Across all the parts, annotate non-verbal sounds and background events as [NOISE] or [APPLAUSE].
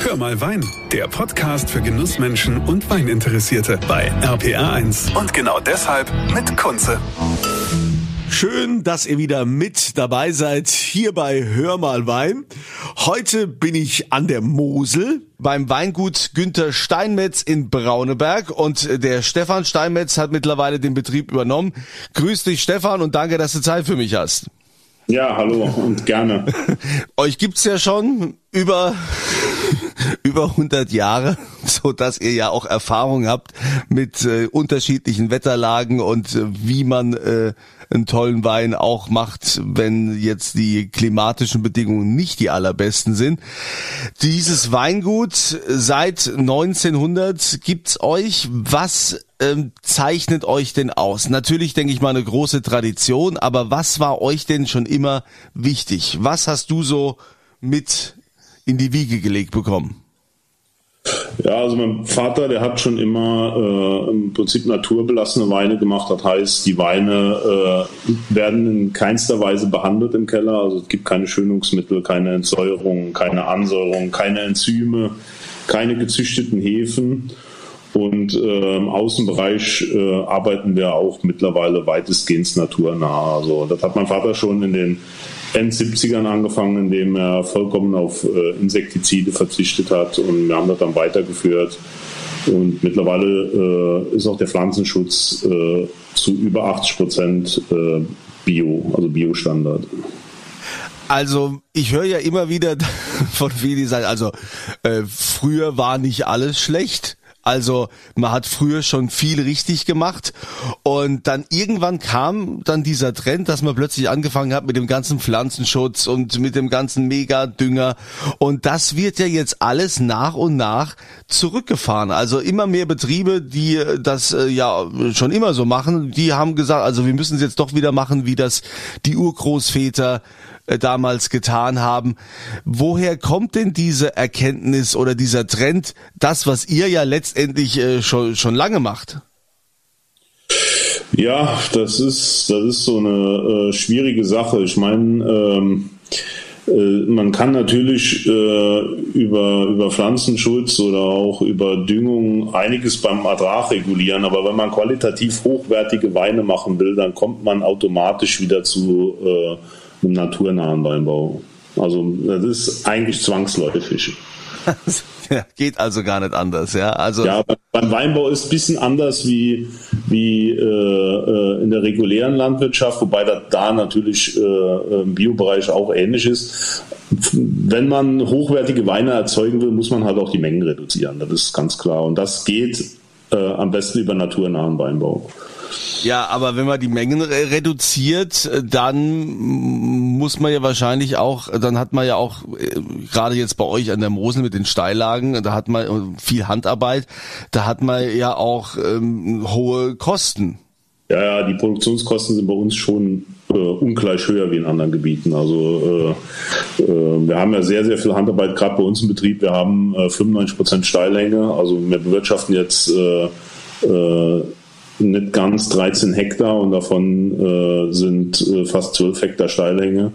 Hör mal Wein, der Podcast für Genussmenschen und Weininteressierte bei RPR1. Und genau deshalb mit Kunze. Schön, dass ihr wieder mit dabei seid hier bei Hör mal Wein. Heute bin ich an der Mosel beim Weingut Günther Steinmetz in Brauneberg und der Stefan Steinmetz hat mittlerweile den Betrieb übernommen. Grüß dich Stefan und danke, dass du Zeit für mich hast. Ja, hallo und gerne. [LAUGHS] Euch gibt's ja schon über über 100 Jahre, [LAUGHS] so dass ihr ja auch Erfahrung habt mit äh, unterschiedlichen Wetterlagen und äh, wie man äh, einen tollen Wein auch macht, wenn jetzt die klimatischen Bedingungen nicht die allerbesten sind. Dieses Weingut seit 1900 gibt's euch. Was ähm, zeichnet euch denn aus? Natürlich denke ich mal eine große Tradition, aber was war euch denn schon immer wichtig? Was hast du so mit in die Wiege gelegt bekommen? Ja, also mein Vater, der hat schon immer äh, im Prinzip naturbelassene Weine gemacht. Das heißt, die Weine äh, werden in keinster Weise behandelt im Keller. Also es gibt keine Schönungsmittel, keine Entsäuerung, keine Ansäuerung, keine Enzyme, keine gezüchteten Hefen. Und äh, im Außenbereich äh, arbeiten wir auch mittlerweile weitestgehend naturnah. Also das hat mein Vater schon in den End-70ern angefangen, indem er vollkommen auf äh, Insektizide verzichtet hat und wir haben das dann weitergeführt. Und mittlerweile äh, ist auch der Pflanzenschutz äh, zu über 80 Prozent äh, Bio, also Biostandard. Also ich höre ja immer wieder [LAUGHS] von vielen, die sagen, also äh, früher war nicht alles schlecht. Also man hat früher schon viel richtig gemacht und dann irgendwann kam dann dieser Trend, dass man plötzlich angefangen hat mit dem ganzen Pflanzenschutz und mit dem ganzen Megadünger und das wird ja jetzt alles nach und nach zurückgefahren. Also immer mehr Betriebe, die das äh, ja schon immer so machen, die haben gesagt, also wir müssen es jetzt doch wieder machen, wie das die Urgroßväter äh, damals getan haben. Woher kommt denn diese Erkenntnis oder dieser Trend, das, was ihr ja letztendlich äh, schon, schon lange macht? Ja, das ist, das ist so eine äh, schwierige Sache. Ich meine, ähm, äh, man kann natürlich äh, über, über Pflanzenschutz oder auch über Düngung einiges beim Ertrag regulieren, aber wenn man qualitativ hochwertige Weine machen will, dann kommt man automatisch wieder zu einem naturnahen Weinbau. Also das ist eigentlich zwangsläufig. [LAUGHS] ja, geht also gar nicht anders, ja. Also ja, beim Weinbau ist ein bisschen anders wie, wie äh, äh, in der regulären Landwirtschaft, wobei das da natürlich äh, im Biobereich auch ähnlich ist. Wenn man hochwertige Weine erzeugen will, muss man halt auch die Mengen reduzieren. Das ist ganz klar. Und das geht äh, am besten über naturnahen Weinbau. Ja, aber wenn man die Mengen reduziert, dann muss man ja wahrscheinlich auch, dann hat man ja auch, äh, gerade jetzt bei euch an der Mosel mit den Steillagen, da hat man äh, viel Handarbeit, da hat man ja auch ähm, hohe Kosten. Ja, ja, die Produktionskosten sind bei uns schon äh, ungleich höher wie in anderen Gebieten. Also äh, äh, wir haben ja sehr, sehr viel Handarbeit, gerade bei uns im Betrieb. Wir haben äh, 95 Prozent Steillänge. Also wir bewirtschaften jetzt äh, äh, nicht ganz 13 Hektar und davon äh, sind äh, fast 12 Hektar Steillänge.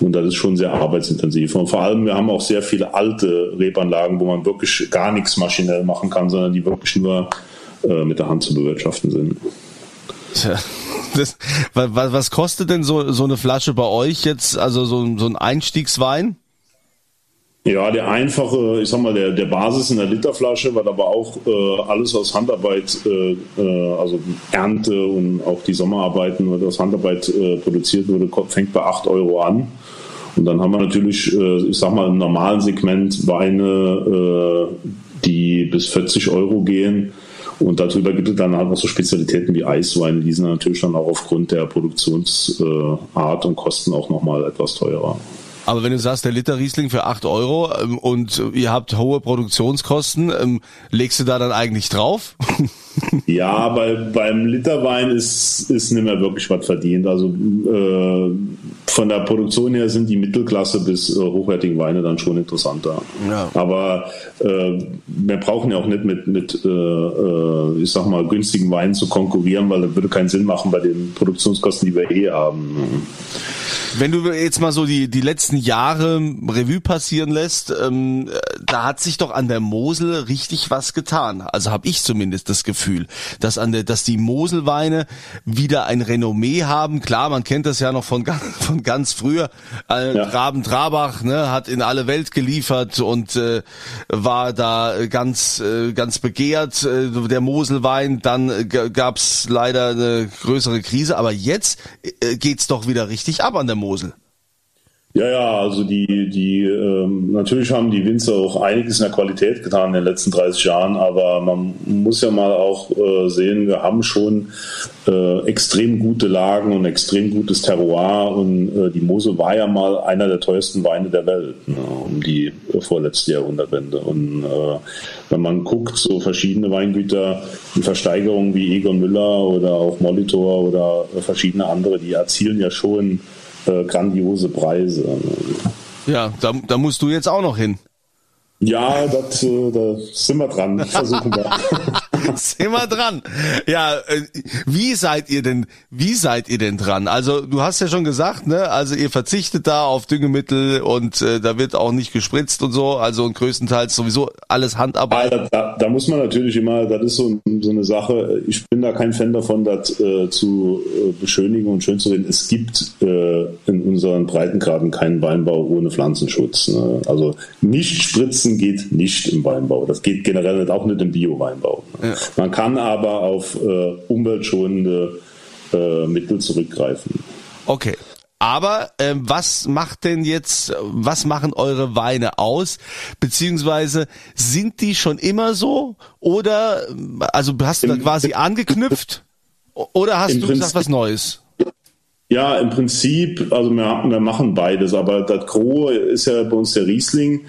Und das ist schon sehr arbeitsintensiv. Und vor allem, wir haben auch sehr viele alte Rebanlagen, wo man wirklich gar nichts maschinell machen kann, sondern die wirklich nur äh, mit der Hand zu bewirtschaften sind. Tja, das, was, kostet denn so, so eine Flasche bei euch jetzt, also so, so ein Einstiegswein? Ja, der einfache, ich sag mal, der, der Basis in der Literflasche, weil aber auch äh, alles aus Handarbeit, äh, äh, also Ernte und auch die Sommerarbeiten, was aus Handarbeit äh, produziert wurde, fängt bei 8 Euro an. Und dann haben wir natürlich, äh, ich sag mal, im normalen Segment Weine, äh, die bis 40 Euro gehen. Und darüber gibt es dann halt noch so Spezialitäten wie Eisweine, die sind natürlich dann auch aufgrund der Produktionsart und Kosten auch nochmal etwas teurer. Aber wenn du sagst, der Liter Riesling für acht Euro ähm, und ihr habt hohe Produktionskosten, ähm, legst du da dann eigentlich drauf? [LAUGHS] ja, bei, beim Literwein ist, ist nicht mehr wirklich was verdient. Also äh, von der Produktion her sind die Mittelklasse bis äh, hochwertigen Weine dann schon interessanter. Ja. Aber äh, wir brauchen ja auch nicht mit, mit äh, äh, ich sag mal, günstigen Weinen zu konkurrieren, weil das würde keinen Sinn machen bei den Produktionskosten, die wir eh haben. Wenn du jetzt mal so die, die letzten Jahre Revue passieren lässt, ähm, da hat sich doch an der Mosel richtig was getan. Also habe ich zumindest das Gefühl, dass an der, dass die Moselweine wieder ein Renommee haben. Klar, man kennt das ja noch von, [LAUGHS] von ganz früher. Äh, ja. Raben Trabach ne, hat in alle Welt geliefert und äh, war da ganz, äh, ganz begehrt. Äh, der Moselwein, dann äh, gab's leider eine größere Krise, aber jetzt äh, geht's doch wieder richtig ab an der Mosel. Ja, ja, also die, die ähm, natürlich haben die Winzer auch einiges in der Qualität getan in den letzten 30 Jahren, aber man muss ja mal auch äh, sehen, wir haben schon äh, extrem gute Lagen und extrem gutes Terroir und äh, die Mosel war ja mal einer der teuersten Weine der Welt ne, um die vorletzte Jahrhundertwende. Und äh, wenn man guckt, so verschiedene Weingüter in Versteigerungen wie Egon Müller oder auch Molitor oder verschiedene andere, die erzielen ja schon äh, grandiose Preise. Ja, da, da musst du jetzt auch noch hin. Ja, das, äh, da sind wir dran. Versuchen wir. [LAUGHS] [LAUGHS] sind wir dran. Ja, äh, wie seid ihr denn, wie seid ihr denn dran? Also du hast ja schon gesagt, ne? Also ihr verzichtet da auf Düngemittel und äh, da wird auch nicht gespritzt und so. Also und größtenteils sowieso alles Handarbeit. Also, da, da, muss man natürlich immer, das ist so, so eine Sache. Ich bin da kein Fan davon, das äh, zu äh, beschönigen und schön zu reden. Es gibt äh, in unseren Breitengraden keinen Weinbau ohne Pflanzenschutz. Ne? Also nicht spritzen Spritzen geht nicht im Weinbau. Das geht generell auch nicht im Bio-Weinbau. Ja. Man kann aber auf äh, umweltschonende äh, Mittel zurückgreifen. Okay. Aber äh, was macht denn jetzt, was machen eure Weine aus? Beziehungsweise sind die schon immer so? Oder also hast du da quasi angeknüpft? Oder hast du Prinzip, gesagt was Neues? Ja, im Prinzip, also wir, wir machen beides, aber das Gros ist ja bei uns der Riesling.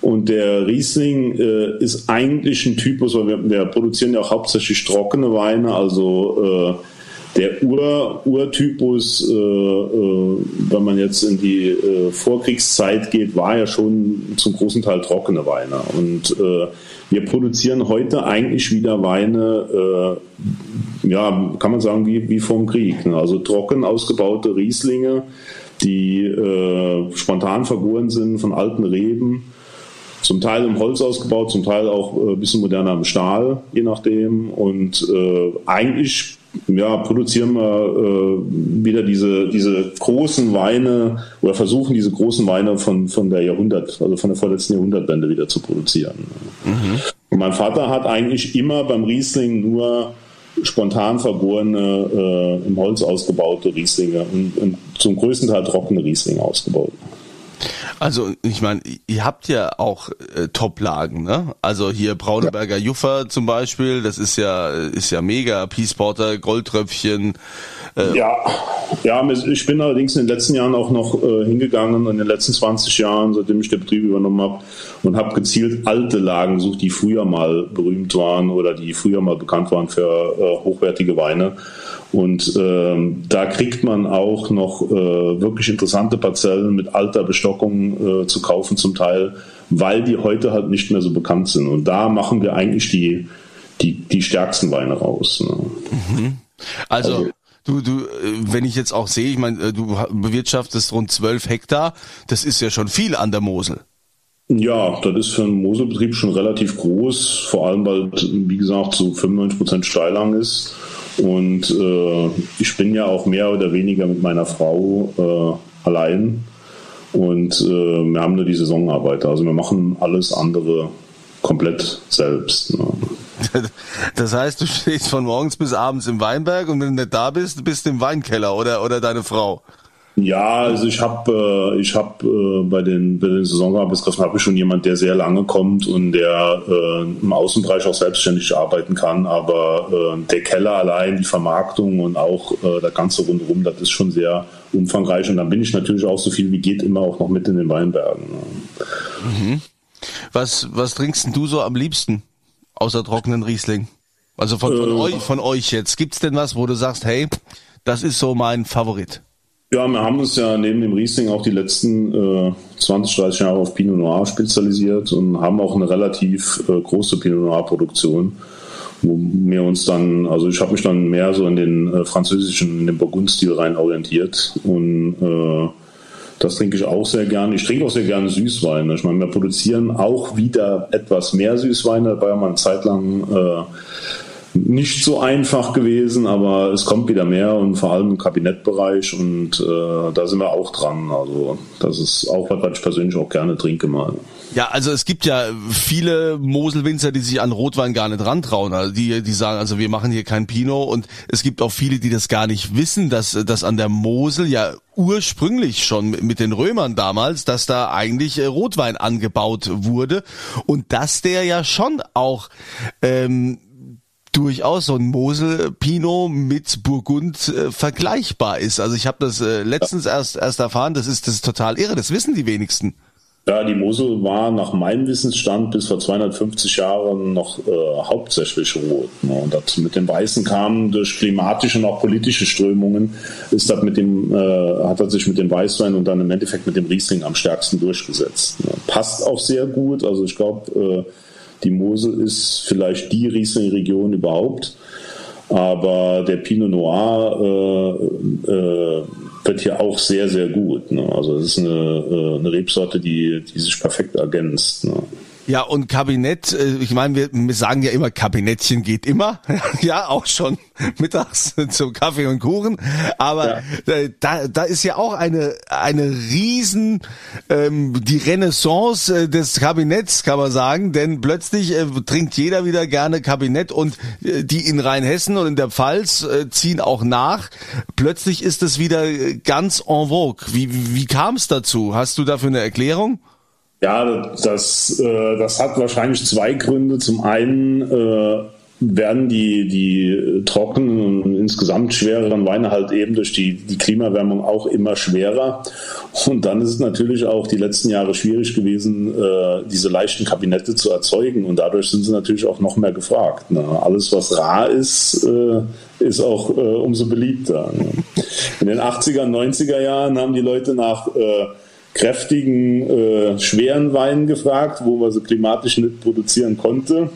Und der Riesling äh, ist eigentlich ein Typus, weil wir, wir, produzieren ja auch hauptsächlich trockene Weine, also äh, der Ur, Urtypus, äh, äh wenn man jetzt in die äh, Vorkriegszeit geht, war ja schon zum großen Teil trockene Weine. Und äh, wir produzieren heute eigentlich wieder Weine, ja, kann man sagen, wie, wie vom Krieg. Ne? Also trocken ausgebaute Rieslinge, die spontan vergoren sind von alten Reben zum Teil im Holz ausgebaut, zum Teil auch ein äh, bisschen moderner im Stahl, je nachdem. Und äh, eigentlich ja, produzieren wir äh, wieder diese, diese großen Weine oder versuchen diese großen Weine von, von der Jahrhundert, also von der vorletzten Jahrhundertwende wieder zu produzieren. Mhm. Und mein Vater hat eigentlich immer beim Riesling nur spontan vergorene, äh, im Holz ausgebaute Rieslinge und, und zum größten Teil trockene Rieslinge ausgebaut. Also ich meine, ihr habt ja auch äh, Top-Lagen, ne? Also hier Brauneberger ja. Juffer zum Beispiel, das ist ja ist ja mega, Peace Porter, Goldtröpfchen. Äh. Ja, ja, ich bin allerdings in den letzten Jahren auch noch äh, hingegangen, in den letzten 20 Jahren, seitdem ich den Betrieb übernommen habe, und habe gezielt alte Lagen gesucht, die früher mal berühmt waren oder die früher mal bekannt waren für äh, hochwertige Weine und ähm, da kriegt man auch noch äh, wirklich interessante Parzellen mit alter Bestockung äh, zu kaufen zum Teil, weil die heute halt nicht mehr so bekannt sind. Und da machen wir eigentlich die, die, die stärksten Weine raus. Ne? Mhm. also, also Du, du, äh, wenn ich jetzt auch sehe, ich meine, äh, du bewirtschaftest rund 12 Hektar, das ist ja schon viel an der Mosel. Ja, das ist für einen Moselbetrieb schon relativ groß, vor allem weil, wie gesagt, so 95 Prozent Steilhang ist. Und äh, ich bin ja auch mehr oder weniger mit meiner Frau äh, allein. Und äh, wir haben nur die Saisonarbeiter. Also wir machen alles andere komplett selbst. Ne? [LAUGHS] Das heißt, du stehst von morgens bis abends im Weinberg und wenn du nicht da bist, bist du im Weinkeller oder, oder deine Frau? Ja, also ich habe äh, ich hab, äh, bei den bei den Saisonarbeitskräften habe ich schon jemand, der sehr lange kommt und der äh, im Außenbereich auch selbstständig arbeiten kann. Aber äh, der Keller allein, die Vermarktung und auch äh, der ganze rundherum, das ist schon sehr umfangreich. Und dann bin ich natürlich auch so viel wie geht immer auch noch mit in den Weinbergen. Mhm. Was was trinkst du so am liebsten außer trockenen Riesling? Also von, von äh. euch von euch jetzt gibt's denn was, wo du sagst, hey, das ist so mein Favorit? Ja, wir haben uns ja neben dem Riesling auch die letzten äh, 20, 30 Jahre auf Pinot Noir spezialisiert und haben auch eine relativ äh, große Pinot Noir Produktion. wo wir uns dann, also ich habe mich dann mehr so in den äh, französischen, in den Burgundstil rein orientiert und äh, das trinke ich auch sehr gerne. Ich trinke auch sehr gerne Süßweine. Ich meine, wir produzieren auch wieder etwas mehr Süßweine. Ja mal eine Zeit lang äh, nicht so einfach gewesen, aber es kommt wieder mehr und vor allem im Kabinettbereich und äh, da sind wir auch dran. Also das ist auch was, was ich persönlich auch gerne trinke mal. Ja, also es gibt ja viele Moselwinzer, die sich an Rotwein gar nicht rantrauen. Also die, die sagen, also wir machen hier kein Pinot und es gibt auch viele, die das gar nicht wissen, dass, dass an der Mosel ja ursprünglich schon mit den Römern damals, dass da eigentlich äh, Rotwein angebaut wurde und dass der ja schon auch ähm, durchaus so ein Mosel Pinot mit Burgund äh, vergleichbar ist. Also ich habe das äh, letztens erst erst erfahren, das ist das ist total irre, das wissen die wenigsten. Ja, die Mosel war nach meinem Wissensstand bis vor 250 Jahren noch äh, hauptsächlich rot. Ne? Und das mit dem Weißen kam durch klimatische und auch politische Strömungen, ist das mit dem, äh, hat er sich mit dem Weißwein und dann im Endeffekt mit dem Riesling am stärksten durchgesetzt. Ne? Passt auch sehr gut. Also ich glaube, äh, die Mosel ist vielleicht die Riesling-Region überhaupt. Aber der Pinot Noir äh, äh, wird hier auch sehr, sehr gut. Ne? Also es ist eine, äh, eine Rebsorte, die, die sich perfekt ergänzt. Ne? Ja, und Kabinett, äh, ich meine, wir, wir sagen ja immer, Kabinettchen geht immer. [LAUGHS] ja, auch schon [LAUGHS] mittags [LAUGHS] zum Kaffee und Kuchen. Aber ja. Äh, da, da ist ja auch eine, eine riesen, ähm, die Renaissance äh, des Kabinetts, kann man sagen. Denn plötzlich äh, trinkt jeder wieder gerne Kabinett und äh, die in Rheinhessen und in der Pfalz äh, ziehen auch nach. Plötzlich ist es wieder ganz en vogue. Wie, wie, wie kam es dazu? Hast du dafür eine Erklärung? Ja, das, äh, das hat wahrscheinlich zwei Gründe. Zum einen äh, werden die, die trockenen und insgesamt schwereren Weine halt eben durch die, die Klimaerwärmung auch immer schwerer. Und dann ist es natürlich auch die letzten Jahre schwierig gewesen, äh, diese leichten Kabinette zu erzeugen. Und dadurch sind sie natürlich auch noch mehr gefragt. Ne? Alles, was rar ist, äh, ist auch äh, umso beliebter. Ne? In den 80er, 90er Jahren haben die Leute nach äh, kräftigen, äh, schweren Weinen gefragt, wo man sie klimatisch nicht produzieren konnte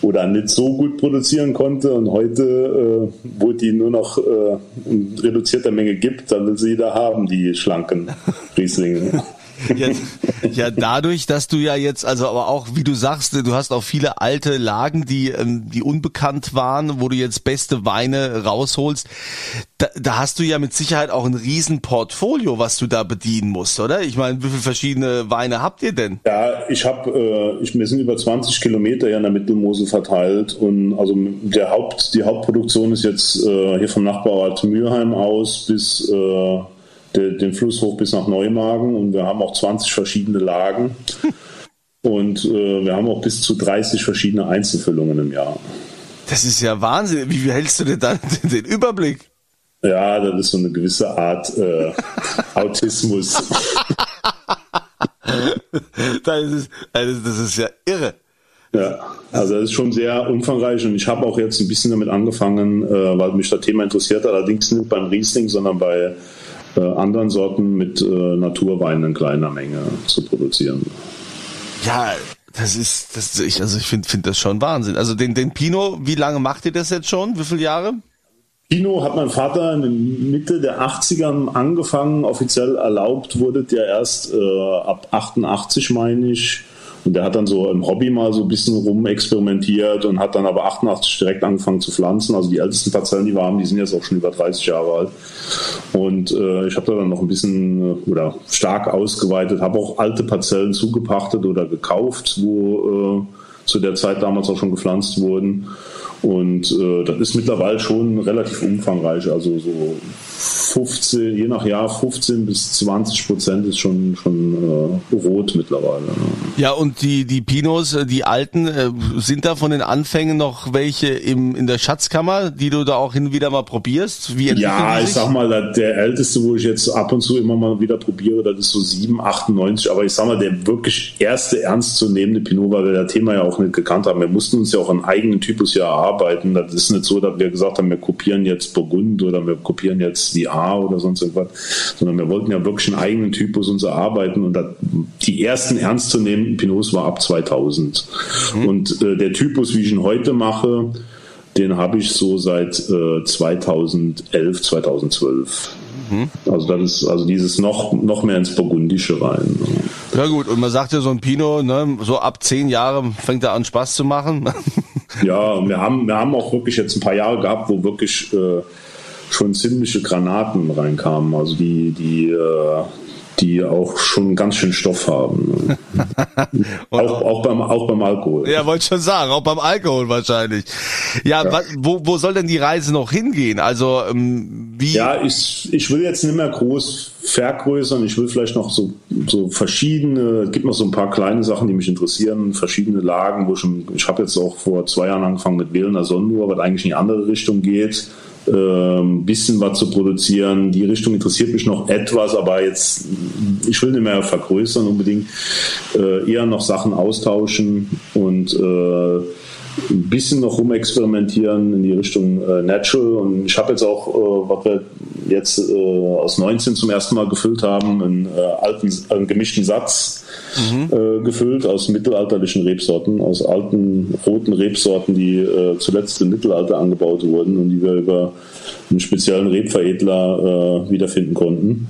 oder nicht so gut produzieren konnte. Und heute, äh, wo die nur noch äh, in reduzierter Menge gibt, dann will sie jeder haben, die schlanken Rieslinge. [LAUGHS] Ja, ja, dadurch, dass du ja jetzt, also aber auch, wie du sagst, du hast auch viele alte Lagen, die, ähm, die unbekannt waren, wo du jetzt beste Weine rausholst. Da, da hast du ja mit Sicherheit auch ein Riesenportfolio, was du da bedienen musst, oder? Ich meine, wie viele verschiedene Weine habt ihr denn? Ja, ich habe, äh, wir sind über 20 Kilometer ja in der Mittelmosel verteilt und also der Haupt, die Hauptproduktion ist jetzt äh, hier vom Nachbarort Mürheim aus bis äh, den Fluss hoch bis nach Neumagen und wir haben auch 20 verschiedene Lagen [LAUGHS] und äh, wir haben auch bis zu 30 verschiedene Einzelfüllungen im Jahr. Das ist ja Wahnsinn. Wie hältst du denn dann [LAUGHS] den Überblick? Ja, das ist so eine gewisse Art äh, [LAUGHS] Autismus. das, ist, also das ist ja irre. Ja, also das ist schon sehr umfangreich und ich habe auch jetzt ein bisschen damit angefangen, äh, weil mich das Thema interessiert, allerdings nicht beim Riesling, sondern bei äh, anderen Sorten mit äh, Naturwein in kleiner Menge zu produzieren. Ja, das ist, das, ich, also ich finde find das schon Wahnsinn. Also den, den Pinot, wie lange macht ihr das jetzt schon? Wie viele Jahre? Pinot hat mein Vater in der Mitte der 80er angefangen. Offiziell erlaubt wurde der erst äh, ab 88, meine ich. Und der hat dann so im Hobby mal so ein bisschen rumexperimentiert und hat dann aber 88 direkt angefangen zu pflanzen. Also die ältesten Parzellen, die wir haben, die sind jetzt auch schon über 30 Jahre alt. Und äh, ich habe da dann noch ein bisschen äh, oder stark ausgeweitet, habe auch alte Parzellen zugepachtet oder gekauft, wo äh, zu der Zeit damals auch schon gepflanzt wurden. Und äh, das ist mittlerweile schon relativ umfangreich. Also so 15, je nach Jahr 15 bis 20 Prozent ist schon, schon äh, rot mittlerweile. Ja, und die, die Pinos, äh, die alten, äh, sind da von den Anfängen noch welche im, in der Schatzkammer, die du da auch hin und wieder mal probierst? Wie ja, ich sag mal, der älteste, wo ich jetzt ab und zu immer mal wieder probiere, das ist so 7, 98. Aber ich sag mal, der wirklich erste ernstzunehmende Pinot, weil wir das Thema ja auch nicht gekannt haben. Wir mussten uns ja auch einen eigenen Typus ja erarbeiten. Das ist nicht so, dass wir gesagt haben, wir kopieren jetzt Burgund oder wir kopieren jetzt die A oder sonst irgendwas, sondern wir wollten ja wirklich einen eigenen Typus uns erarbeiten und die ersten ernstzunehmenden Pinots war ab 2000. Mhm. Und äh, der Typus, wie ich ihn heute mache, den habe ich so seit äh, 2011, 2012. Mhm. Also das ist also dieses noch noch mehr ins Burgundische rein. Ja gut, und man sagt ja so ein Pinot, ne, so ab zehn Jahren fängt er an Spaß zu machen. [LAUGHS] ja, wir haben wir haben auch wirklich jetzt ein paar Jahre gehabt, wo wirklich äh, schon ziemliche Granaten reinkamen. Also die die äh, die auch schon ganz schön Stoff haben. [LAUGHS] auch, auch, beim, auch beim Alkohol. Ja, wollte schon sagen, auch beim Alkohol wahrscheinlich. Ja, ja. wo, wo soll denn die Reise noch hingehen? Also ähm, wie? Ja, ich, ich will jetzt nicht mehr groß vergrößern. Ich will vielleicht noch so, so verschiedene, gibt noch so ein paar kleine Sachen, die mich interessieren, verschiedene Lagen, wo schon, ich habe jetzt auch vor zwei Jahren angefangen mit Wählener Sonnenuhr, was eigentlich in die andere Richtung geht bisschen was zu produzieren. Die Richtung interessiert mich noch etwas, aber jetzt, ich will nicht mehr vergrößern unbedingt, äh, eher noch Sachen austauschen und äh, ein bisschen noch rumexperimentieren in die Richtung äh, Natural. Und ich habe jetzt auch, äh, was wir jetzt äh, aus 19 zum ersten Mal gefüllt haben, einen äh, alten, einen gemischten Satz mhm. äh, gefüllt aus mittelalterlichen Rebsorten, aus alten roten Rebsorten, die äh, zuletzt im Mittelalter angebaut wurden und die wir über einen speziellen Rebveredler wiederfinden konnten.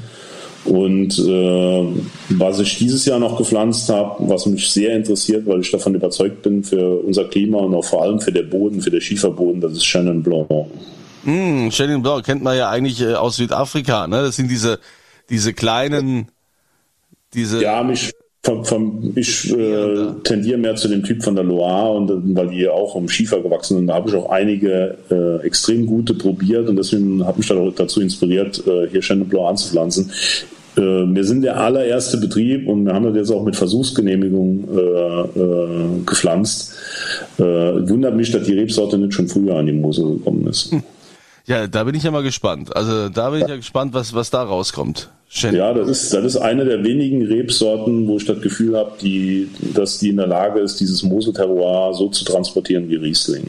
Und äh, was ich dieses Jahr noch gepflanzt habe, was mich sehr interessiert, weil ich davon überzeugt bin für unser Klima und auch vor allem für den Boden, für den Schieferboden, das ist Chenin Blanc. Mm, Chenin Blanc kennt man ja eigentlich äh, aus Südafrika. Ne? Das sind diese diese kleinen diese. Ja, mich vom, vom, ich äh, tendiere mehr zu dem Typ von der Loire und weil die auch um Schiefer gewachsen sind. Da habe ich auch einige äh, extrem gute probiert und deswegen habe ich mich dazu inspiriert, äh, hier Chenin Blanc anzupflanzen. Äh, wir sind der allererste Betrieb und wir haben das jetzt auch mit Versuchsgenehmigung äh, äh, gepflanzt. Äh, wundert mich, dass die Rebsorte nicht schon früher an die Mosel gekommen ist. Hm. Ja, da bin ich ja mal gespannt. Also da bin ich ja gespannt, was, was da rauskommt. Schön. Ja, das ist, das ist eine der wenigen Rebsorten, wo ich das Gefühl habe, die, dass die in der Lage ist, dieses Moselterroir so zu transportieren wie Riesling.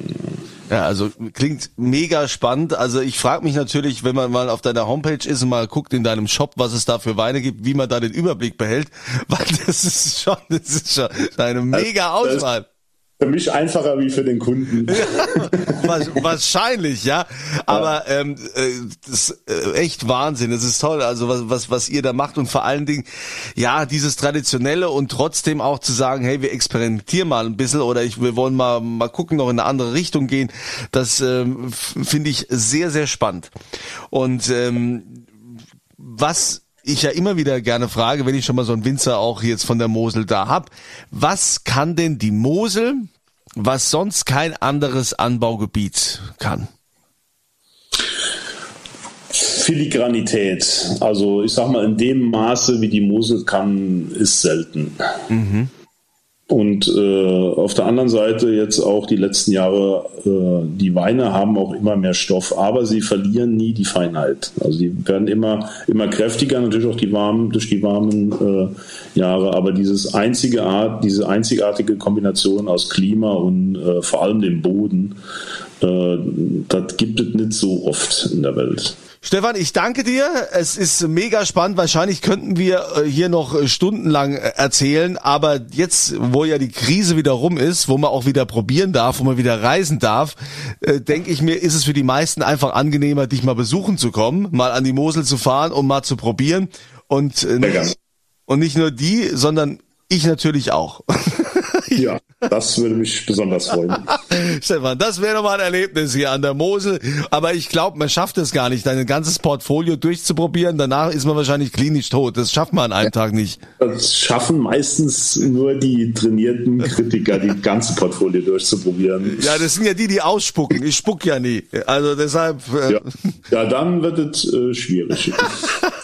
Ja, also klingt mega spannend. Also ich frage mich natürlich, wenn man mal auf deiner Homepage ist und mal guckt in deinem Shop, was es da für Weine gibt, wie man da den Überblick behält, [LAUGHS] weil das ist schon, das ist schon eine mega Auswahl für mich einfacher wie für den Kunden. [LAUGHS] wahrscheinlich, ja. Aber ähm, äh, das ist äh, echt Wahnsinn. Es ist toll, also was, was, was ihr da macht und vor allen Dingen, ja, dieses Traditionelle und trotzdem auch zu sagen, hey, wir experimentieren mal ein bisschen oder ich, wir wollen mal, mal gucken, noch in eine andere Richtung gehen. Das ähm, finde ich sehr, sehr spannend. Und ähm, was ich ja immer wieder gerne frage, wenn ich schon mal so einen Winzer auch jetzt von der Mosel da hab, was kann denn die Mosel, was sonst kein anderes Anbaugebiet kann? Filigranität. Also ich sag mal, in dem Maße, wie die Mosel kann, ist selten. Mhm. Und äh, auf der anderen Seite jetzt auch die letzten Jahre, äh, die Weine haben auch immer mehr Stoff, aber sie verlieren nie die Feinheit. Also die werden immer, immer kräftiger, natürlich auch die warmen, durch die warmen äh, Jahre, aber dieses einzige Art, diese einzigartige Kombination aus Klima und äh, vor allem dem Boden, äh, das gibt es nicht so oft in der Welt. Stefan, ich danke dir. Es ist mega spannend. Wahrscheinlich könnten wir äh, hier noch äh, stundenlang äh, erzählen. Aber jetzt, wo ja die Krise wieder rum ist, wo man auch wieder probieren darf, wo man wieder reisen darf, denke ich mir, ist es für die meisten einfach angenehmer, dich mal besuchen zu kommen, mal an die Mosel zu fahren, um mal zu probieren. Und, und nicht nur die, sondern ich natürlich auch. [LAUGHS] Ja, [LAUGHS] das würde mich besonders freuen. Stefan, das wäre doch mal ein Erlebnis hier an der Mosel. Aber ich glaube, man schafft es gar nicht, dein ganzes Portfolio durchzuprobieren. Danach ist man wahrscheinlich klinisch tot. Das schafft man an einem Tag nicht. Das schaffen meistens nur die trainierten Kritiker, die ganze Portfolio durchzuprobieren. Ja, das sind ja die, die ausspucken. Ich spuck ja nie. Also deshalb. Äh ja. ja, dann wird es äh, schwierig. [LAUGHS]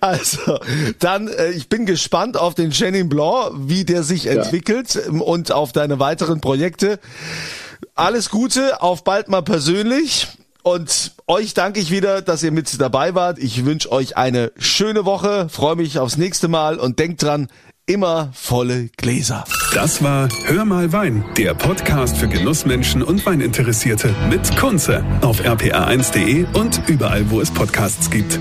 also, dann, äh, ich bin gespannt auf den Chenin Blanc, wie der sich ja. entwickelt ähm, und auf deine weiteren Projekte. Alles Gute, auf bald mal persönlich. Und euch danke ich wieder, dass ihr mit dabei wart. Ich wünsche euch eine schöne Woche, freue mich aufs nächste Mal und denkt dran, immer volle Gläser. Das war Hör mal Wein, der Podcast für Genussmenschen und Weininteressierte mit Kunze auf rpa1.de und überall, wo es Podcasts gibt.